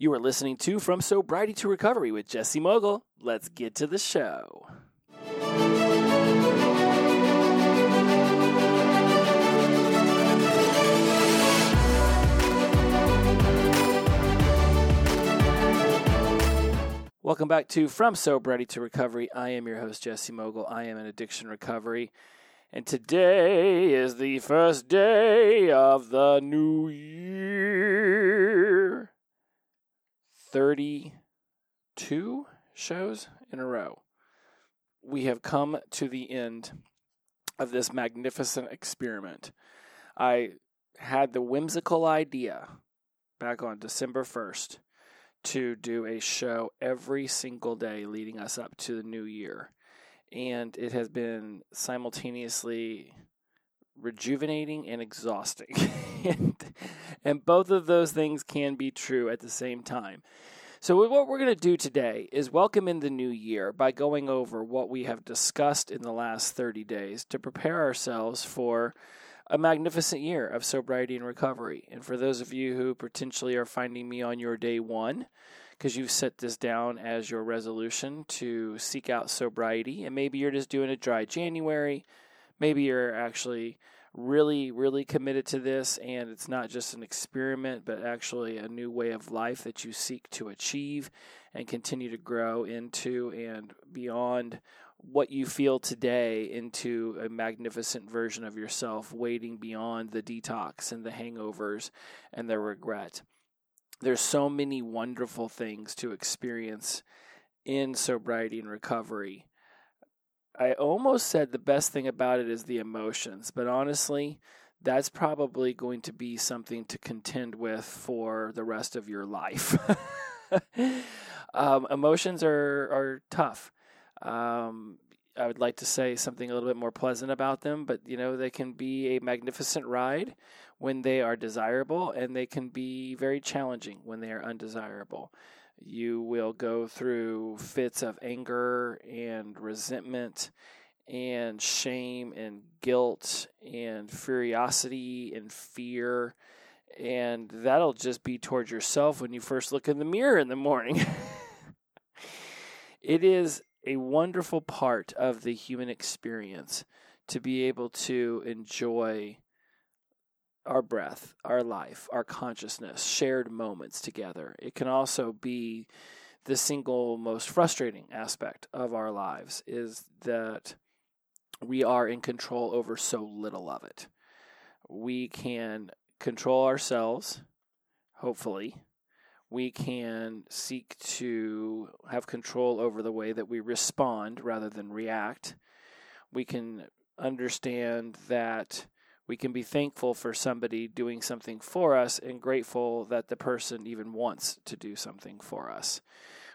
You are listening to From Sobriety to Recovery with Jesse Mogul. Let's get to the show. Welcome back to From Sobriety to Recovery. I am your host, Jesse Mogul. I am in addiction recovery. And today is the first day of the new year. 32 shows in a row. We have come to the end of this magnificent experiment. I had the whimsical idea back on December 1st to do a show every single day leading us up to the new year. And it has been simultaneously rejuvenating and exhausting. and, and both of those things can be true at the same time. So, what we're going to do today is welcome in the new year by going over what we have discussed in the last 30 days to prepare ourselves for a magnificent year of sobriety and recovery. And for those of you who potentially are finding me on your day one, because you've set this down as your resolution to seek out sobriety, and maybe you're just doing a dry January, maybe you're actually really, really committed to this, and it's not just an experiment, but actually a new way of life that you seek to achieve and continue to grow into and beyond what you feel today into a magnificent version of yourself, waiting beyond the detox and the hangovers and the regret. There's so many wonderful things to experience in sobriety and recovery. I almost said the best thing about it is the emotions, but honestly, that's probably going to be something to contend with for the rest of your life. um, emotions are are tough. Um, I would like to say something a little bit more pleasant about them, but you know they can be a magnificent ride when they are desirable, and they can be very challenging when they are undesirable. You will go through fits of anger and resentment and shame and guilt and curiosity and fear. And that'll just be towards yourself when you first look in the mirror in the morning. it is a wonderful part of the human experience to be able to enjoy our breath, our life, our consciousness, shared moments together. It can also be the single most frustrating aspect of our lives is that we are in control over so little of it. We can control ourselves, hopefully. We can seek to have control over the way that we respond rather than react. We can understand that we can be thankful for somebody doing something for us and grateful that the person even wants to do something for us.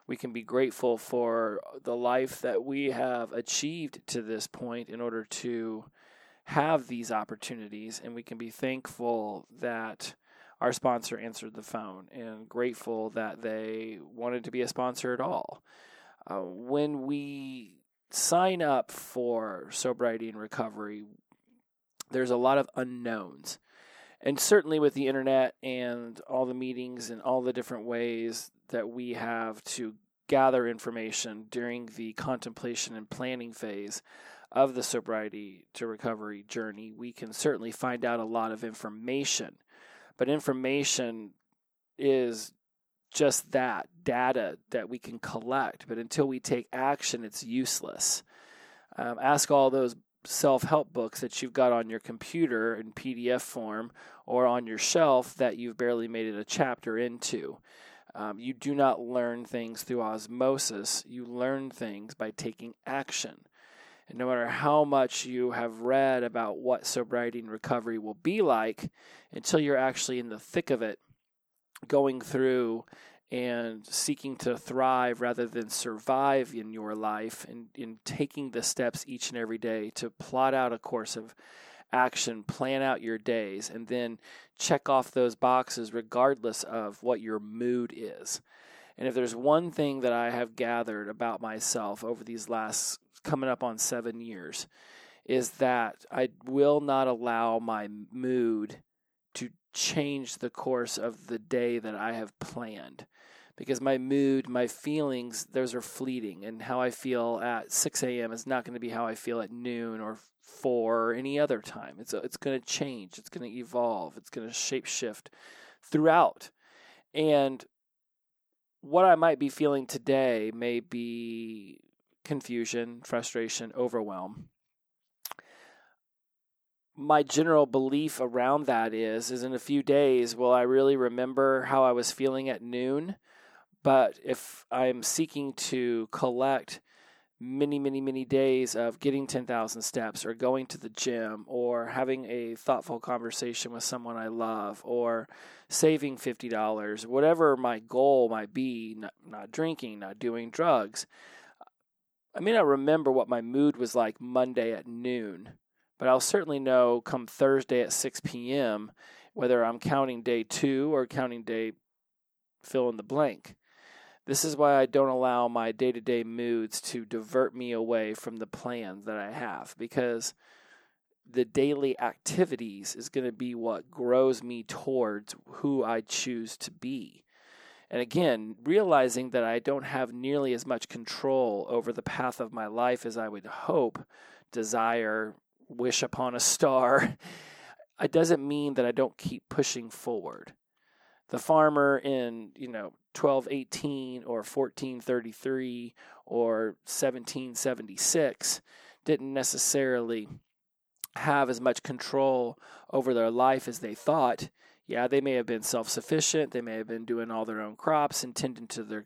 We can be grateful for the life that we have achieved to this point in order to have these opportunities, and we can be thankful that our sponsor answered the phone and grateful that they wanted to be a sponsor at all. Uh, when we sign up for sobriety and recovery, there's a lot of unknowns. And certainly with the internet and all the meetings and all the different ways that we have to gather information during the contemplation and planning phase of the sobriety to recovery journey, we can certainly find out a lot of information. But information is just that data that we can collect. But until we take action, it's useless. Um, ask all those self help books that you've got on your computer in PDF form or on your shelf that you've barely made it a chapter into. Um, you do not learn things through osmosis, you learn things by taking action. And no matter how much you have read about what sobriety and recovery will be like, until you're actually in the thick of it, going through and seeking to thrive rather than survive in your life and in taking the steps each and every day to plot out a course of action, plan out your days, and then check off those boxes regardless of what your mood is. And if there's one thing that I have gathered about myself over these last coming up on seven years, is that I will not allow my mood to change the course of the day that I have planned because my mood, my feelings, those are fleeting. And how I feel at 6 a.m. is not going to be how I feel at noon or 4 or any other time. It's, it's going to change, it's going to evolve, it's going to shape shift throughout. And what I might be feeling today may be confusion, frustration, overwhelm. My general belief around that is is in a few days will I really remember how I was feeling at noon but if I'm seeking to collect many, many, many days of getting 10,000 steps or going to the gym or having a thoughtful conversation with someone I love or saving $50, whatever my goal might be, not, not drinking, not doing drugs, I may not remember what my mood was like Monday at noon, but I'll certainly know come Thursday at 6 p.m. whether I'm counting day two or counting day fill in the blank. This is why I don't allow my day to day moods to divert me away from the plans that I have because the daily activities is going to be what grows me towards who I choose to be. And again, realizing that I don't have nearly as much control over the path of my life as I would hope, desire, wish upon a star, it doesn't mean that I don't keep pushing forward. The farmer in, you know, 1218 or 1433 or 1776 didn't necessarily have as much control over their life as they thought. Yeah, they may have been self sufficient, they may have been doing all their own crops and tending to their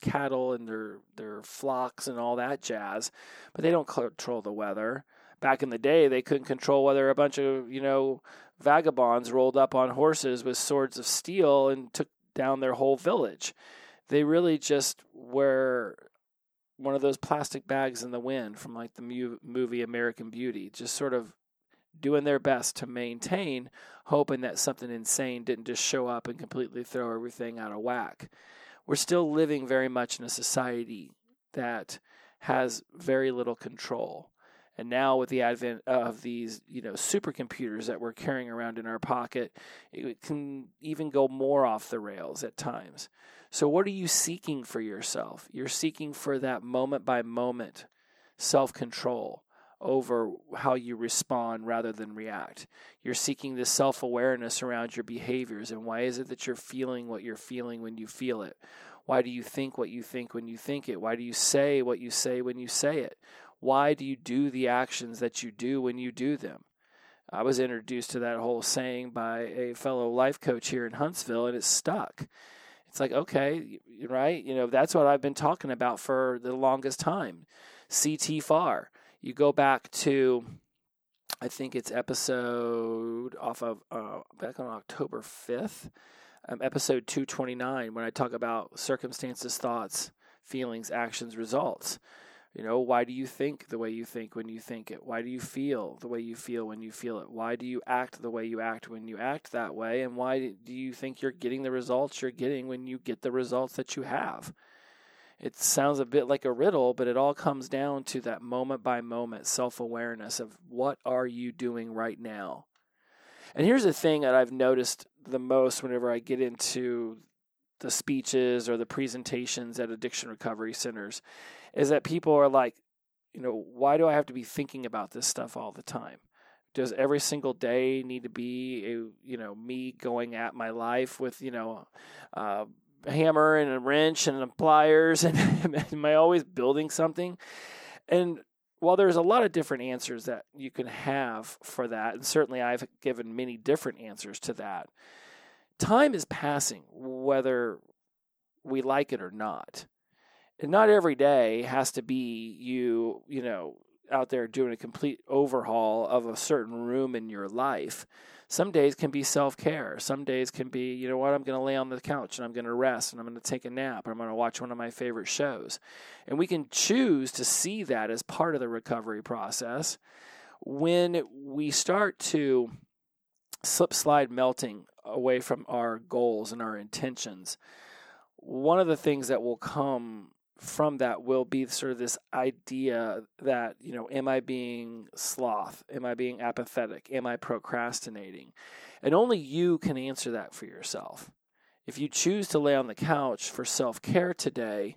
cattle and their, their flocks and all that jazz, but they don't control the weather. Back in the day, they couldn't control whether a bunch of, you know, vagabonds rolled up on horses with swords of steel and took down their whole village. They really just were one of those plastic bags in the wind from like the movie American Beauty, just sort of doing their best to maintain, hoping that something insane didn't just show up and completely throw everything out of whack. We're still living very much in a society that has very little control. And now with the advent of these, you know, supercomputers that we're carrying around in our pocket, it can even go more off the rails at times. So what are you seeking for yourself? You're seeking for that moment by moment self-control over how you respond rather than react. You're seeking this self awareness around your behaviors and why is it that you're feeling what you're feeling when you feel it? Why do you think what you think when you think it? Why do you say what you say when you say it? Why do you do the actions that you do when you do them? I was introduced to that whole saying by a fellow life coach here in Huntsville, and it stuck. It's like, okay, right? You know, that's what I've been talking about for the longest time. CT FAR. You go back to, I think it's episode off of uh, back on October 5th, um, episode 229, when I talk about circumstances, thoughts, feelings, actions, results. You know, why do you think the way you think when you think it? Why do you feel the way you feel when you feel it? Why do you act the way you act when you act that way? And why do you think you're getting the results you're getting when you get the results that you have? It sounds a bit like a riddle, but it all comes down to that moment by moment self awareness of what are you doing right now? And here's the thing that I've noticed the most whenever I get into the speeches or the presentations at addiction recovery centers is that people are like, you know, why do I have to be thinking about this stuff all the time? Does every single day need to be a, you know, me going at my life with, you know, uh, a hammer and a wrench and pliers and am I always building something? And while there's a lot of different answers that you can have for that, and certainly I've given many different answers to that, time is passing, whether we like it or not. And not every day has to be you, you know, out there doing a complete overhaul of a certain room in your life. Some days can be self care. Some days can be, you know what, I'm going to lay on the couch and I'm going to rest and I'm going to take a nap or I'm going to watch one of my favorite shows. And we can choose to see that as part of the recovery process. When we start to slip slide melting away from our goals and our intentions, one of the things that will come from that will be sort of this idea that, you know, am I being sloth? Am I being apathetic? Am I procrastinating? And only you can answer that for yourself. If you choose to lay on the couch for self care today,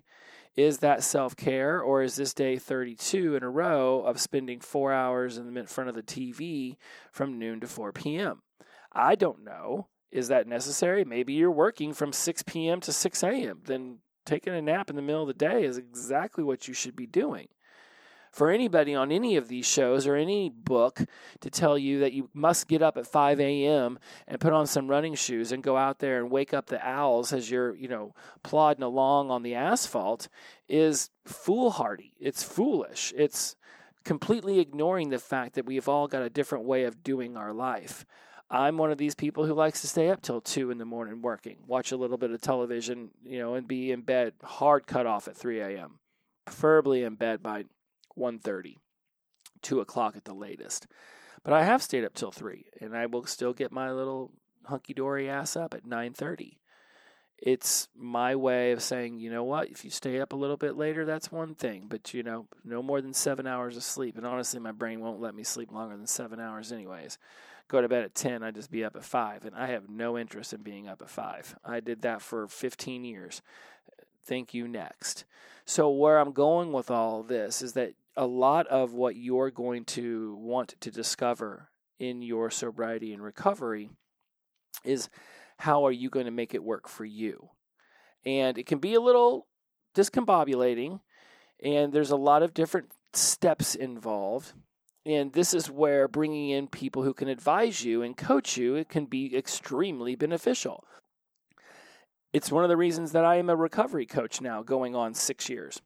is that self care or is this day 32 in a row of spending four hours in front of the TV from noon to 4 p.m.? I don't know. Is that necessary? Maybe you're working from 6 p.m. to 6 a.m. Then taking a nap in the middle of the day is exactly what you should be doing. For anybody on any of these shows or any book to tell you that you must get up at 5 a.m. and put on some running shoes and go out there and wake up the owls as you're, you know, plodding along on the asphalt is foolhardy. It's foolish. It's completely ignoring the fact that we've all got a different way of doing our life. I'm one of these people who likes to stay up till two in the morning working, watch a little bit of television, you know, and be in bed hard cut off at 3 a.m. Preferably in bed by 1.30, 2 o'clock at the latest. But I have stayed up till three, and I will still get my little hunky dory ass up at 9:30. It's my way of saying, you know what? If you stay up a little bit later, that's one thing, but you know, no more than seven hours of sleep. And honestly, my brain won't let me sleep longer than seven hours, anyways go to bed at 10, I'd just be up at 5. And I have no interest in being up at 5. I did that for 15 years. Thank you, next. So, where I'm going with all this is that a lot of what you're going to want to discover in your sobriety and recovery is how are you going to make it work for you? And it can be a little discombobulating, and there's a lot of different steps involved. And this is where bringing in people who can advise you and coach you it can be extremely beneficial. It's one of the reasons that I am a recovery coach now, going on six years.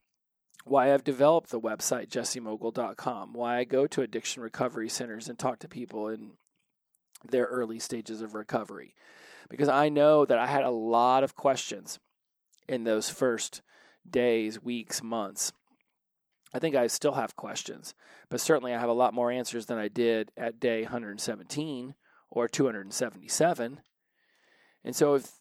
Why I've developed the website jessemogul.com. Why I go to addiction recovery centers and talk to people in their early stages of recovery. Because I know that I had a lot of questions in those first days, weeks, months I think I still have questions, but certainly I have a lot more answers than I did at day 117 or 277. And so, if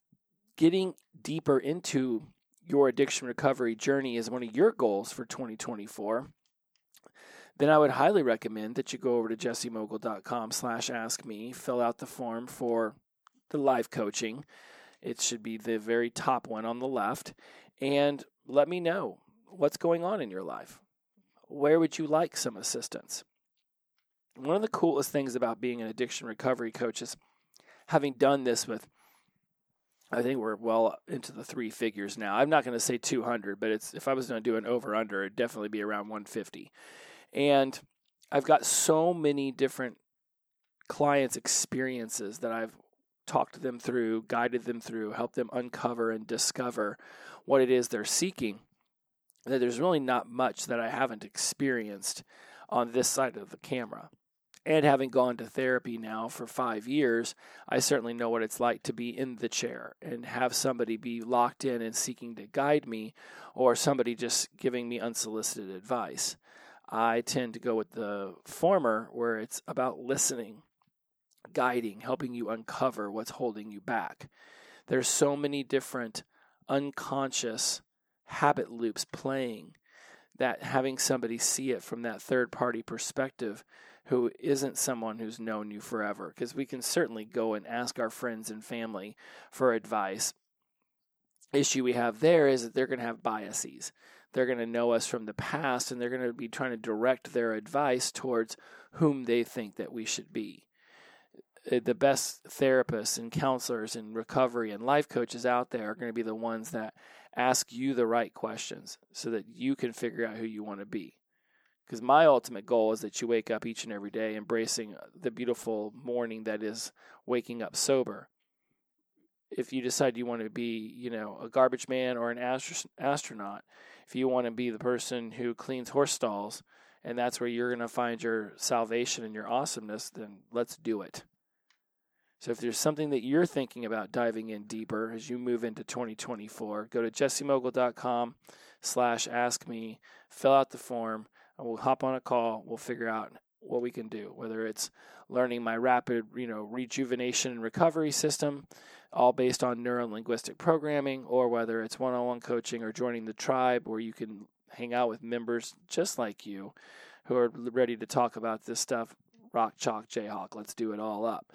getting deeper into your addiction recovery journey is one of your goals for 2024, then I would highly recommend that you go over to jessemogul.com slash ask me, fill out the form for the live coaching. It should be the very top one on the left. And let me know what's going on in your life where would you like some assistance? One of the coolest things about being an addiction recovery coach is having done this with I think we're well into the three figures now. I'm not going to say 200, but it's if I was going to do an over under, it'd definitely be around 150. And I've got so many different clients' experiences that I've talked them through, guided them through, helped them uncover and discover what it is they're seeking that there's really not much that I haven't experienced on this side of the camera. And having gone to therapy now for five years, I certainly know what it's like to be in the chair and have somebody be locked in and seeking to guide me, or somebody just giving me unsolicited advice. I tend to go with the former, where it's about listening, guiding, helping you uncover what's holding you back. There's so many different unconscious habit loops playing that having somebody see it from that third party perspective who isn't someone who's known you forever. Because we can certainly go and ask our friends and family for advice. Issue we have there is that they're going to have biases. They're going to know us from the past and they're going to be trying to direct their advice towards whom they think that we should be. Uh, the best therapists and counselors and recovery and life coaches out there are going to be the ones that ask you the right questions so that you can figure out who you want to be. Because my ultimate goal is that you wake up each and every day embracing uh, the beautiful morning that is waking up sober. If you decide you want to be, you know, a garbage man or an astro- astronaut, if you want to be the person who cleans horse stalls, and that's where you're going to find your salvation and your awesomeness, then let's do it. So if there's something that you're thinking about diving in deeper as you move into 2024, go to jessemogul.com slash ask me, fill out the form, and we'll hop on a call. We'll figure out what we can do, whether it's learning my rapid, you know, rejuvenation and recovery system, all based on neuro linguistic programming, or whether it's one on one coaching or joining the tribe where you can hang out with members just like you who are ready to talk about this stuff. Rock, chalk, Jayhawk, let's do it all up.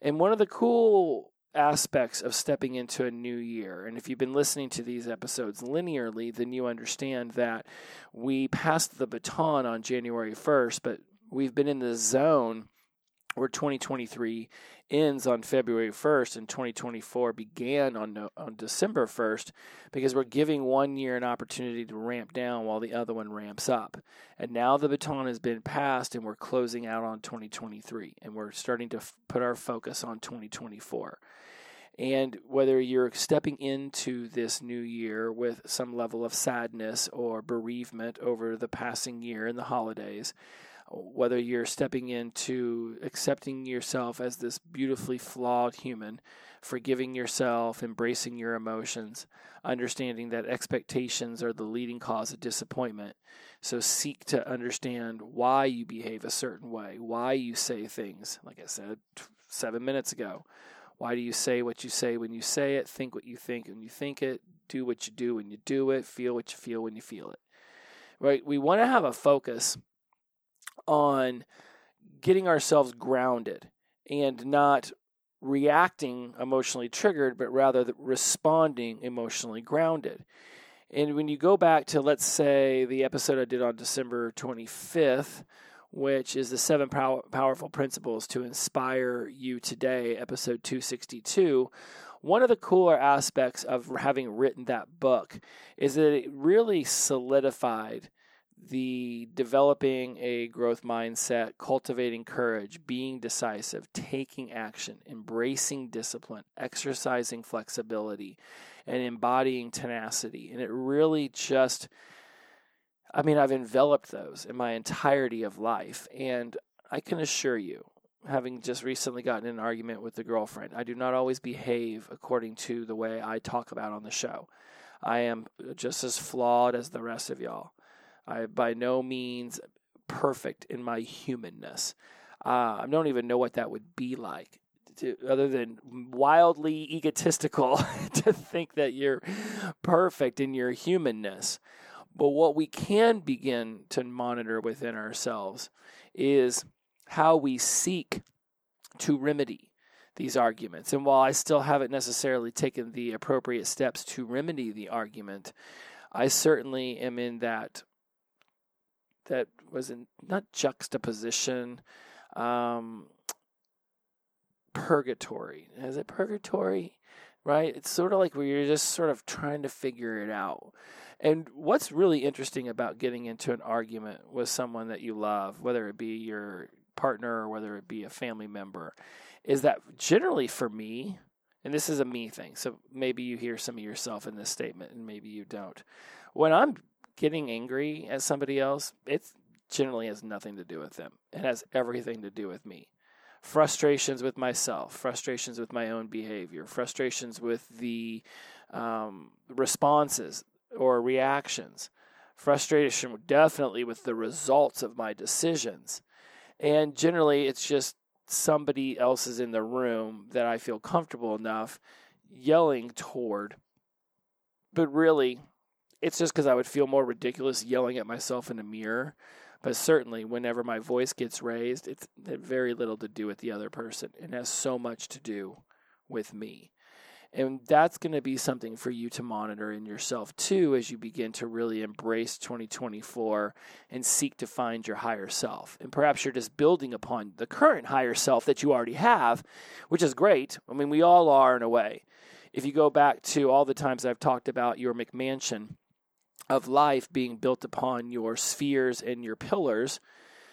And one of the cool aspects of stepping into a new year. And if you've been listening to these episodes linearly, then you understand that we passed the baton on January 1st, but we've been in the zone where 2023 ends on February 1st and 2024 began on on December 1st because we're giving one year an opportunity to ramp down while the other one ramps up. And now the baton has been passed and we're closing out on 2023 and we're starting to f- put our focus on 2024. And whether you're stepping into this new year with some level of sadness or bereavement over the passing year and the holidays, whether you're stepping into accepting yourself as this beautifully flawed human, forgiving yourself, embracing your emotions, understanding that expectations are the leading cause of disappointment. So seek to understand why you behave a certain way, why you say things, like I said seven minutes ago. Why do you say what you say when you say it? Think what you think when you think it. Do what you do when you do it. Feel what you feel when you feel it. Right? We want to have a focus on getting ourselves grounded and not reacting emotionally triggered, but rather responding emotionally grounded. And when you go back to, let's say, the episode I did on December 25th, which is the seven pow- powerful principles to inspire you today, episode 262. One of the cooler aspects of having written that book is that it really solidified the developing a growth mindset, cultivating courage, being decisive, taking action, embracing discipline, exercising flexibility, and embodying tenacity. And it really just, I mean, I've enveloped those in my entirety of life. And I can assure you, having just recently gotten an argument with a girlfriend, I do not always behave according to the way I talk about on the show. I am just as flawed as the rest of y'all. I by no means perfect in my humanness. Uh, I don't even know what that would be like, to, other than wildly egotistical to think that you're perfect in your humanness. But what we can begin to monitor within ourselves is how we seek to remedy these arguments. And while I still haven't necessarily taken the appropriate steps to remedy the argument, I certainly am in that that was in not juxtaposition, um, purgatory. Is it purgatory? Right? It's sort of like where you're just sort of trying to figure it out. And what's really interesting about getting into an argument with someone that you love, whether it be your partner or whether it be a family member, is that generally for me, and this is a me thing, so maybe you hear some of yourself in this statement and maybe you don't. When I'm getting angry at somebody else, it generally has nothing to do with them. It has everything to do with me. Frustrations with myself, frustrations with my own behavior, frustrations with the um, responses or reactions, frustration definitely with the results of my decisions. And generally, it's just somebody else is in the room that I feel comfortable enough yelling toward. But really, it's just because I would feel more ridiculous yelling at myself in a mirror. But certainly, whenever my voice gets raised, it's very little to do with the other person. It has so much to do with me. And that's going to be something for you to monitor in yourself too as you begin to really embrace 2024 and seek to find your higher self. And perhaps you're just building upon the current higher self that you already have, which is great. I mean, we all are in a way. If you go back to all the times I've talked about your McMansion, of life being built upon your spheres and your pillars.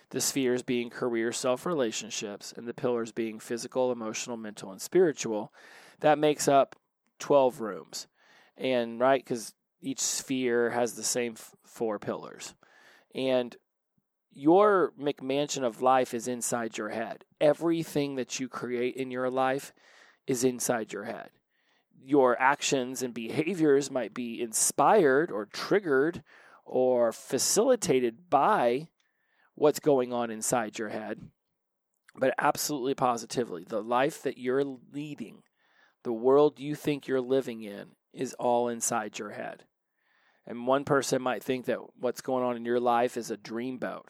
The spheres being career, self relationships, and the pillars being physical, emotional, mental, and spiritual. That makes up 12 rooms. And right, because each sphere has the same f- four pillars. And your McMansion of life is inside your head. Everything that you create in your life is inside your head your actions and behaviors might be inspired or triggered or facilitated by what's going on inside your head, but absolutely positively, the life that you're leading, the world you think you're living in, is all inside your head. And one person might think that what's going on in your life is a dreamboat.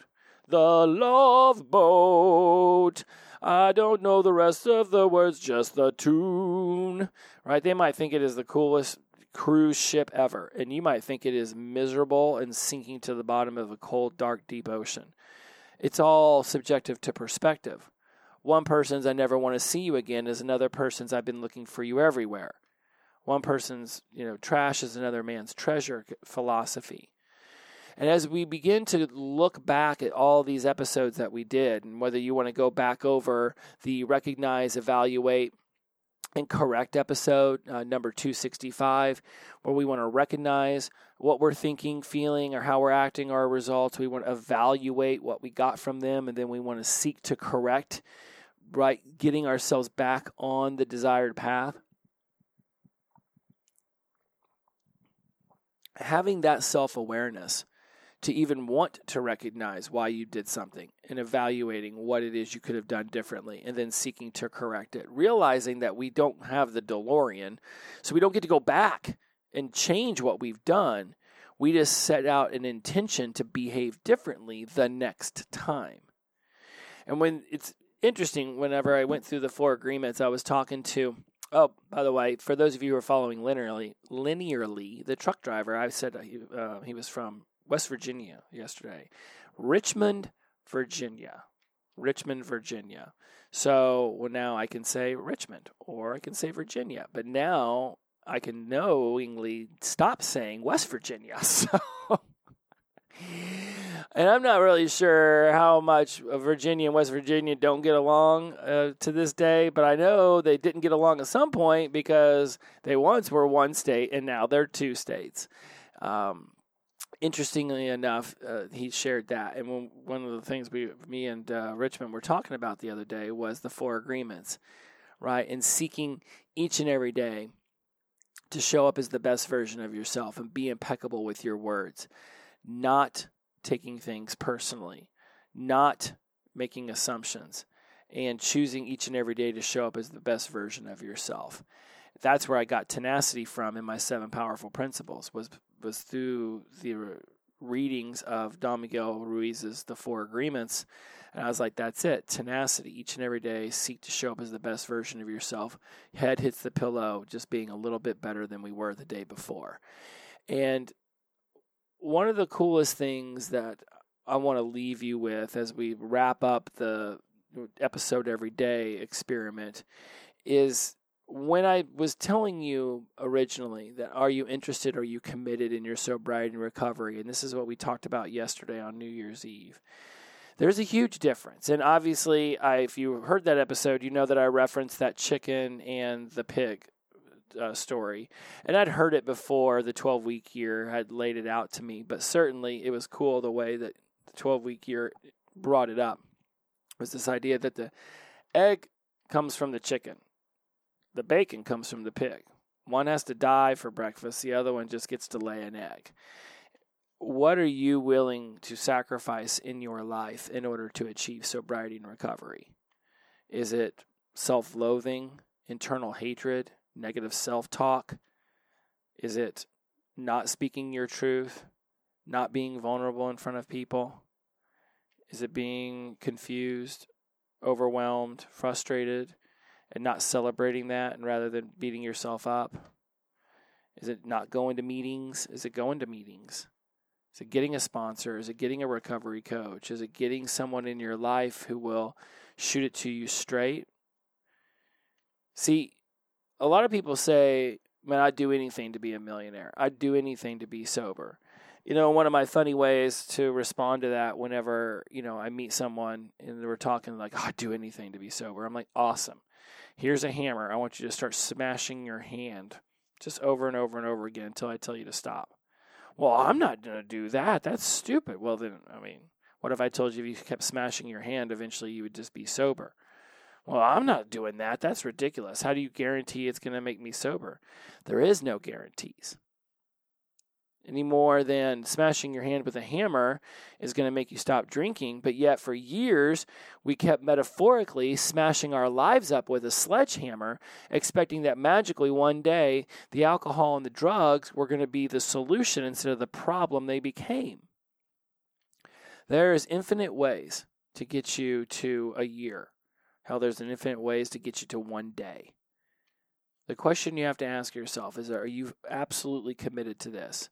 The love boat. I don't know the rest of the words, just the tune. Right? They might think it is the coolest cruise ship ever, and you might think it is miserable and sinking to the bottom of a cold, dark, deep ocean. It's all subjective to perspective. One person's I never want to see you again is another person's I've been looking for you everywhere. One person's, you know, trash is another man's treasure philosophy. And as we begin to look back at all these episodes that we did, and whether you want to go back over the recognize, evaluate, and correct episode uh, number 265, where we want to recognize what we're thinking, feeling, or how we're acting, our results. We want to evaluate what we got from them, and then we want to seek to correct, right? Getting ourselves back on the desired path. having that self awareness to even want to recognize why you did something and evaluating what it is you could have done differently and then seeking to correct it. Realizing that we don't have the DeLorean, so we don't get to go back and change what we've done. We just set out an intention to behave differently the next time. And when it's interesting, whenever I went through the four agreements, I was talking to Oh, by the way, for those of you who are following linearly, linearly, the truck driver, I said uh, he was from West Virginia yesterday, Richmond, Virginia, Richmond, Virginia. So well, now I can say Richmond or I can say Virginia, but now I can knowingly stop saying West Virginia. So and I'm not really sure how much Virginia and West Virginia don't get along uh, to this day, but I know they didn't get along at some point because they once were one state and now they're two states. Um, interestingly enough, uh, he shared that, and when, one of the things we, me and uh, Richmond were talking about the other day was the four agreements, right? And seeking each and every day to show up as the best version of yourself and be impeccable with your words, not taking things personally, not making assumptions, and choosing each and every day to show up as the best version of yourself. That's where I got tenacity from in my seven powerful principles was was through the readings of Don Miguel Ruiz's The Four Agreements. And I was like, that's it. Tenacity. Each and every day, seek to show up as the best version of yourself. Head hits the pillow, just being a little bit better than we were the day before. And one of the coolest things that I want to leave you with as we wrap up the episode every day experiment is when I was telling you originally that are you interested, are you committed in your sobriety and recovery, and this is what we talked about yesterday on New Year's Eve. There's a huge difference, and obviously, I, if you heard that episode, you know that I referenced that chicken and the pig uh, story, and I'd heard it before. The 12 week year had laid it out to me, but certainly it was cool the way that the 12 week year brought it up. Was this idea that the egg comes from the chicken, the bacon comes from the pig. One has to die for breakfast, the other one just gets to lay an egg. What are you willing to sacrifice in your life in order to achieve sobriety and recovery? Is it self loathing, internal hatred, negative self talk? Is it not speaking your truth, not being vulnerable in front of people? Is it being confused, overwhelmed, frustrated, and not celebrating that and rather than beating yourself up? Is it not going to meetings? Is it going to meetings? Is it getting a sponsor? Is it getting a recovery coach? Is it getting someone in your life who will shoot it to you straight? See, a lot of people say, man, I'd do anything to be a millionaire. I'd do anything to be sober. You know, one of my funny ways to respond to that whenever, you know, I meet someone and we're talking like, oh, I'd do anything to be sober. I'm like, awesome. Here's a hammer. I want you to start smashing your hand just over and over and over again until I tell you to stop. Well, I'm not going to do that. That's stupid. Well, then, I mean, what if I told you if you kept smashing your hand, eventually you would just be sober? Well, I'm not doing that. That's ridiculous. How do you guarantee it's going to make me sober? There is no guarantees. Any more than smashing your hand with a hammer is going to make you stop drinking. But yet, for years, we kept metaphorically smashing our lives up with a sledgehammer, expecting that magically one day the alcohol and the drugs were going to be the solution instead of the problem they became. There is infinite ways to get you to a year. Hell, there's an infinite ways to get you to one day. The question you have to ask yourself is Are you absolutely committed to this?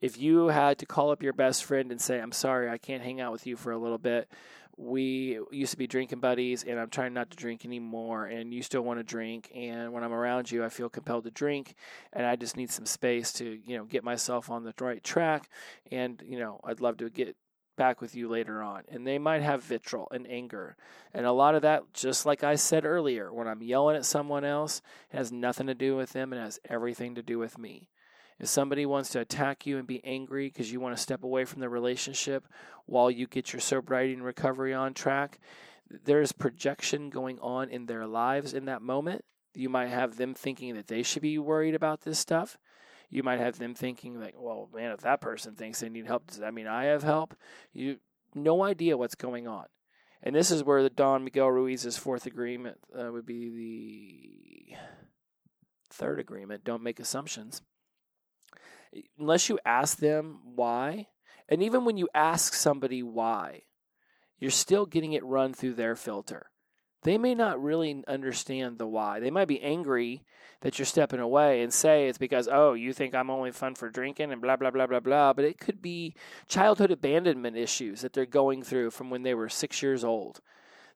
If you had to call up your best friend and say, I'm sorry, I can't hang out with you for a little bit. We used to be drinking buddies, and I'm trying not to drink anymore. And you still want to drink, and when I'm around you, I feel compelled to drink, and I just need some space to, you know, get myself on the right track. And you know, I'd love to get back with you later on. And they might have vitriol and anger. And a lot of that, just like I said earlier, when I'm yelling at someone else, has nothing to do with them and has everything to do with me. If somebody wants to attack you and be angry because you want to step away from the relationship while you get your sobriety and recovery on track, there's projection going on in their lives in that moment. You might have them thinking that they should be worried about this stuff. You might have them thinking like, "Well, man, if that person thinks they need help, does that mean I have help?" You no idea what's going on. And this is where the Don Miguel Ruiz's fourth agreement uh, would be the third agreement. Don't make assumptions unless you ask them why, and even when you ask somebody why, you're still getting it run through their filter. They may not really understand the why. They might be angry that you're stepping away and say it's because, oh, you think I'm only fun for drinking and blah, blah, blah, blah, blah. But it could be childhood abandonment issues that they're going through from when they were six years old.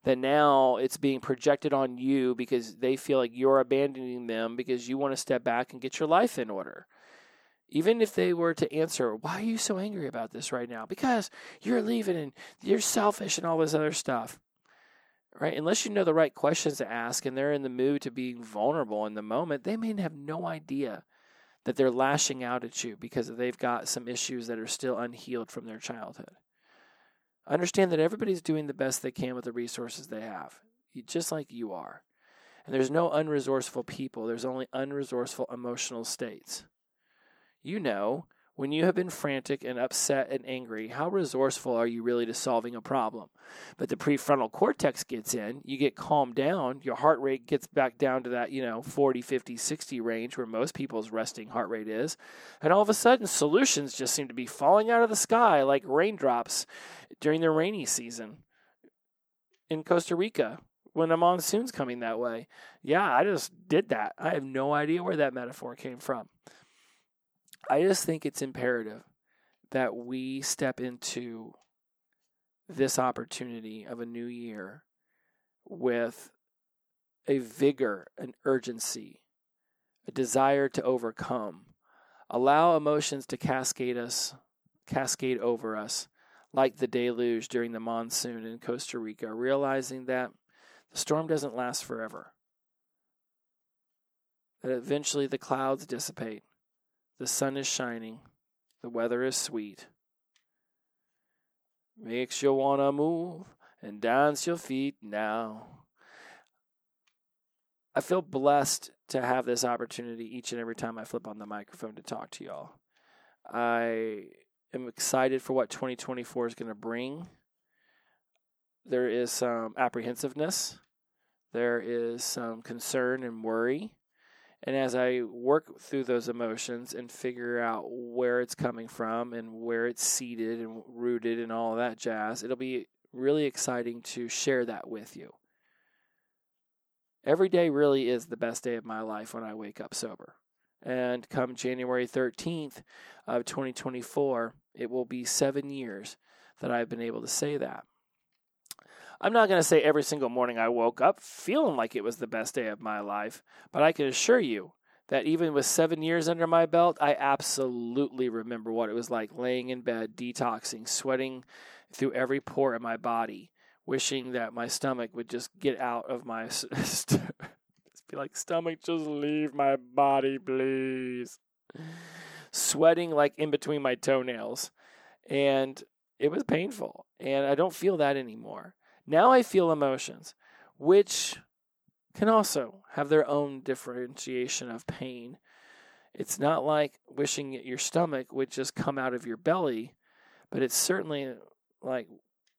That now it's being projected on you because they feel like you're abandoning them because you want to step back and get your life in order. Even if they were to answer, why are you so angry about this right now? Because you're leaving and you're selfish and all this other stuff. Right? Unless you know the right questions to ask and they're in the mood to being vulnerable in the moment, they may have no idea that they're lashing out at you because they've got some issues that are still unhealed from their childhood. Understand that everybody's doing the best they can with the resources they have, just like you are. And there's no unresourceful people, there's only unresourceful emotional states. You know, when you have been frantic and upset and angry, how resourceful are you really to solving a problem? But the prefrontal cortex gets in, you get calmed down, your heart rate gets back down to that, you know, 40, 50, 60 range where most people's resting heart rate is. And all of a sudden, solutions just seem to be falling out of the sky like raindrops during the rainy season in Costa Rica when a monsoon's coming that way. Yeah, I just did that. I have no idea where that metaphor came from. I just think it's imperative that we step into this opportunity of a new year with a vigor, an urgency, a desire to overcome. Allow emotions to cascade us, cascade over us like the deluge during the monsoon in Costa Rica, realizing that the storm doesn't last forever. That eventually the clouds dissipate the sun is shining. The weather is sweet. Makes you want to move and dance your feet now. I feel blessed to have this opportunity each and every time I flip on the microphone to talk to y'all. I am excited for what 2024 is going to bring. There is some apprehensiveness, there is some concern and worry. And as I work through those emotions and figure out where it's coming from and where it's seated and rooted and all that jazz, it'll be really exciting to share that with you. Every day really is the best day of my life when I wake up sober. And come January 13th of 2024, it will be seven years that I've been able to say that. I'm not going to say every single morning I woke up feeling like it was the best day of my life, but I can assure you that even with seven years under my belt, I absolutely remember what it was like laying in bed, detoxing, sweating through every pore in my body, wishing that my stomach would just get out of my. just be like, stomach, just leave my body, please. Sweating like in between my toenails. And it was painful. And I don't feel that anymore. Now I feel emotions, which can also have their own differentiation of pain. It's not like wishing your stomach would just come out of your belly, but it's certainly like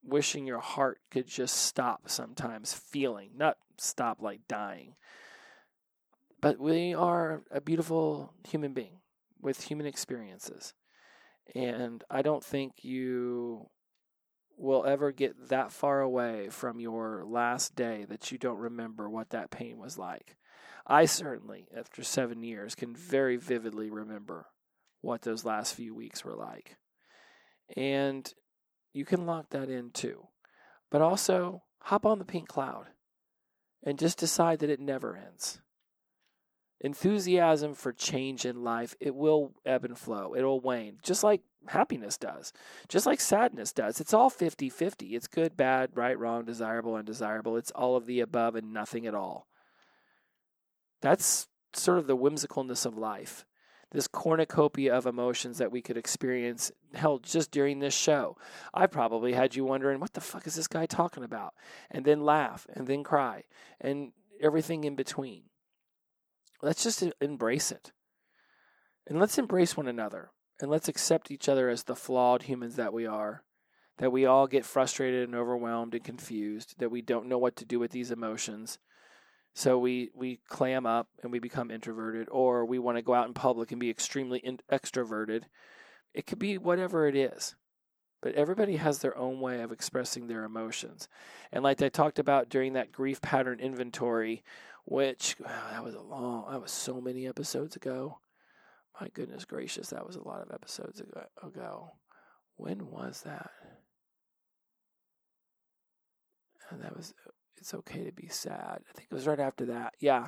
wishing your heart could just stop sometimes feeling, not stop like dying. But we are a beautiful human being with human experiences. And I don't think you will ever get that far away from your last day that you don't remember what that pain was like. I certainly, after seven years, can very vividly remember what those last few weeks were like. And you can lock that in too. But also, hop on the pink cloud and just decide that it never ends. Enthusiasm for change in life, it will ebb and flow. It'll wane, just like happiness does, just like sadness does. It's all 50 50. It's good, bad, right, wrong, desirable, undesirable. It's all of the above and nothing at all. That's sort of the whimsicalness of life. This cornucopia of emotions that we could experience, hell, just during this show. I probably had you wondering, what the fuck is this guy talking about? And then laugh, and then cry, and everything in between. Let's just embrace it. And let's embrace one another. And let's accept each other as the flawed humans that we are. That we all get frustrated and overwhelmed and confused. That we don't know what to do with these emotions so we we clam up and we become introverted, or we want to go out in public and be extremely in- extroverted. It could be whatever it is, but everybody has their own way of expressing their emotions. And like I talked about during that grief pattern inventory, which wow, that was a long, that was so many episodes ago. My goodness gracious, that was a lot of episodes ago. When was that? And that was it's okay to be sad. I think it was right after that. Yeah,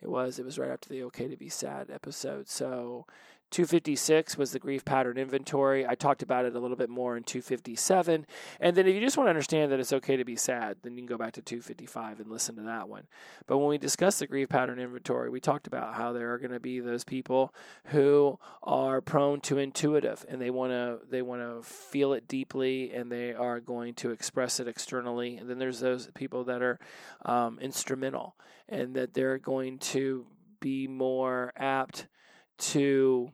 it was. It was right after the okay to be sad episode. So 256 was the grief pattern inventory. I talked about it a little bit more in 257. And then if you just want to understand that it's okay to be sad, then you can go back to 255 and listen to that one. But when we discussed the grief pattern inventory, we talked about how there are going to be those people who are prone to intuitive and they want to they want to feel it deeply and they are going to express it externally. And then there's those people that are um, instrumental and that they're going to be more apt to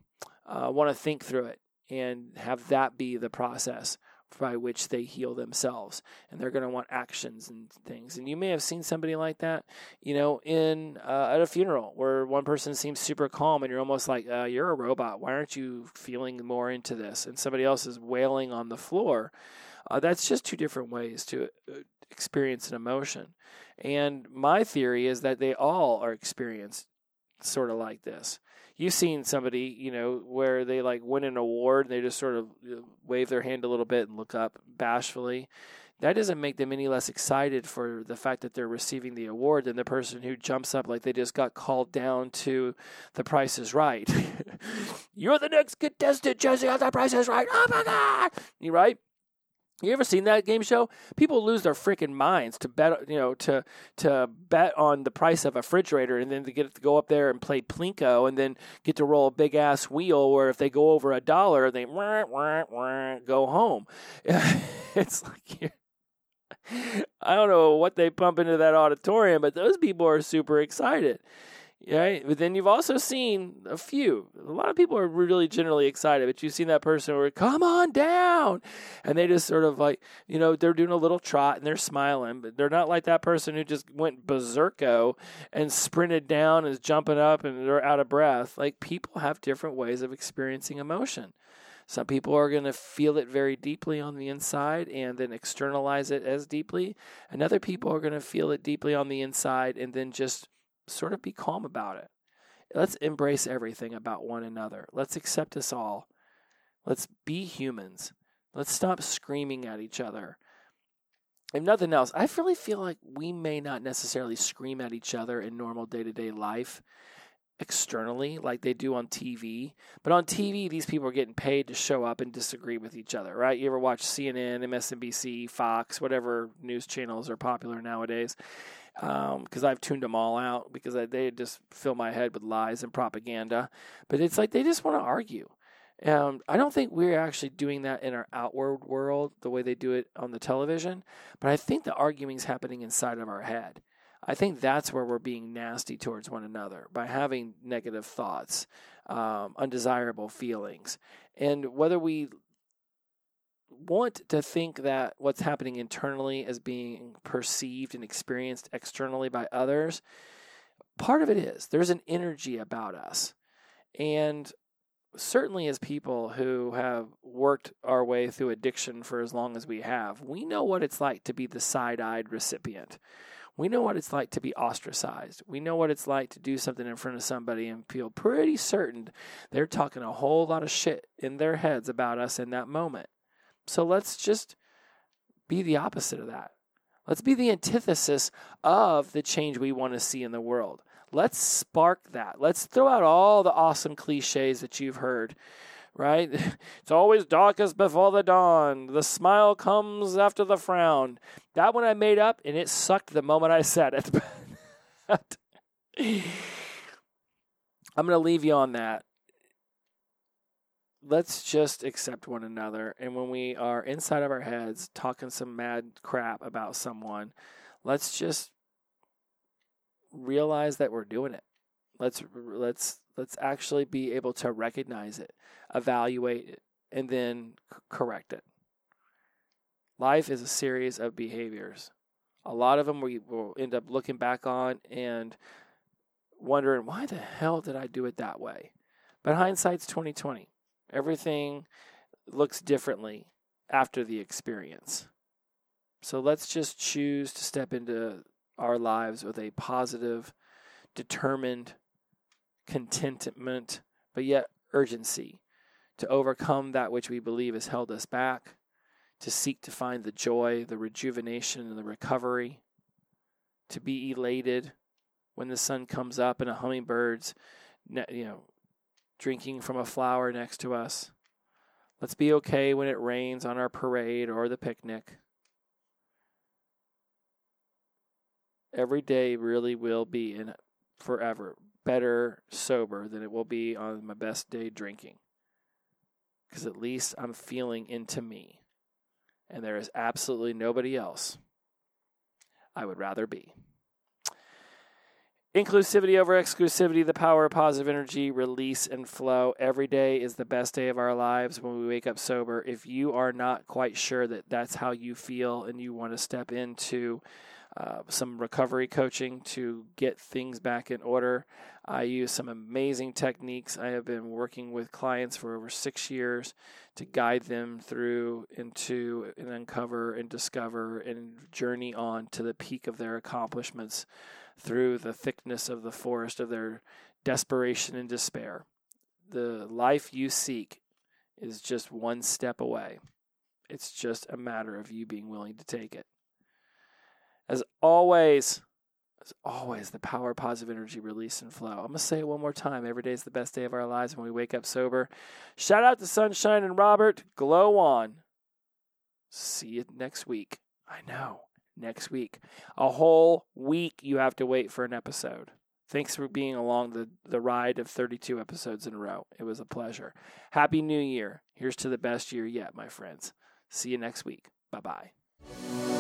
uh, want to think through it and have that be the process by which they heal themselves and they're going to want actions and things. And you may have seen somebody like that you know in uh, at a funeral where one person seems super calm and you're almost like uh, you're a robot. Why aren't you feeling more into this? And somebody else is wailing on the floor. Uh, that's just two different ways to uh, experience an emotion. And my theory is that they all are experienced sort of like this you've seen somebody, you know, where they like win an award and they just sort of wave their hand a little bit and look up bashfully. That doesn't make them any less excited for the fact that they're receiving the award than the person who jumps up like they just got called down to the price is right. You're the next contestant, Jesse, on the price is right. Oh my God. You right? You ever seen that game show? People lose their freaking minds to bet, you know, to to bet on the price of a refrigerator, and then to get to go up there and play plinko, and then get to roll a big ass wheel. Where if they go over a dollar, they wah, wah, wah, go home. it's like I don't know what they pump into that auditorium, but those people are super excited. Right, but then you've also seen a few. A lot of people are really generally excited, but you've seen that person where come on down, and they just sort of like you know they're doing a little trot and they're smiling, but they're not like that person who just went berserko and sprinted down and is jumping up and they're out of breath. Like people have different ways of experiencing emotion. Some people are going to feel it very deeply on the inside and then externalize it as deeply, and other people are going to feel it deeply on the inside and then just sort of be calm about it. Let's embrace everything about one another. Let's accept us all. Let's be humans. Let's stop screaming at each other. If nothing else, I really feel like we may not necessarily scream at each other in normal day to day life externally like they do on TV. But on TV, these people are getting paid to show up and disagree with each other, right? You ever watch CNN, MSNBC, Fox, whatever news channels are popular nowadays? Because um, I've tuned them all out because I, they just fill my head with lies and propaganda. But it's like they just want to argue. Um, I don't think we're actually doing that in our outward world the way they do it on the television, but I think the arguing's happening inside of our head. I think that's where we're being nasty towards one another by having negative thoughts, um, undesirable feelings. And whether we want to think that what's happening internally is being perceived and experienced externally by others, part of it is there's an energy about us. And certainly as people who have worked our way through addiction for as long as we have, we know what it's like to be the side eyed recipient. We know what it's like to be ostracized. We know what it's like to do something in front of somebody and feel pretty certain they're talking a whole lot of shit in their heads about us in that moment. So let's just be the opposite of that. Let's be the antithesis of the change we want to see in the world. Let's spark that. Let's throw out all the awesome cliches that you've heard right? It's always darkest before the dawn. The smile comes after the frown. That one I made up, and it sucked the moment I said it. I'm going to leave you on that. Let's just accept one another. And when we are inside of our heads talking some mad crap about someone, let's just realize that we're doing it. Let's let's let's actually be able to recognize it, evaluate it, and then c- correct it. Life is a series of behaviors. A lot of them we will end up looking back on and wondering why the hell did I do it that way? But hindsight's 2020. Everything looks differently after the experience. So let's just choose to step into our lives with a positive, determined contentment, but yet urgency to overcome that which we believe has held us back, to seek to find the joy, the rejuvenation, and the recovery, to be elated when the sun comes up and a hummingbird's, you know, drinking from a flower next to us. Let's be okay when it rains on our parade or the picnic. Every day really will be in forever better sober than it will be on my best day drinking. Because at least I'm feeling into me. And there is absolutely nobody else I would rather be. Inclusivity over exclusivity, the power of positive energy, release and flow. Every day is the best day of our lives when we wake up sober. If you are not quite sure that that's how you feel and you want to step into uh, some recovery coaching to get things back in order. I use some amazing techniques. I have been working with clients for over six years to guide them through into and uncover and discover and journey on to the peak of their accomplishments through the thickness of the forest of their desperation and despair. The life you seek is just one step away. It's just a matter of you being willing to take it. As always, as always, the power of positive energy, release, and flow. I'm going to say it one more time. Every day is the best day of our lives when we wake up sober. Shout out to Sunshine and Robert. Glow on. See you next week. I know, next week. A whole week you have to wait for an episode. Thanks for being along the, the ride of 32 episodes in a row. It was a pleasure. Happy New Year. Here's to the best year yet, my friends. See you next week. Bye bye.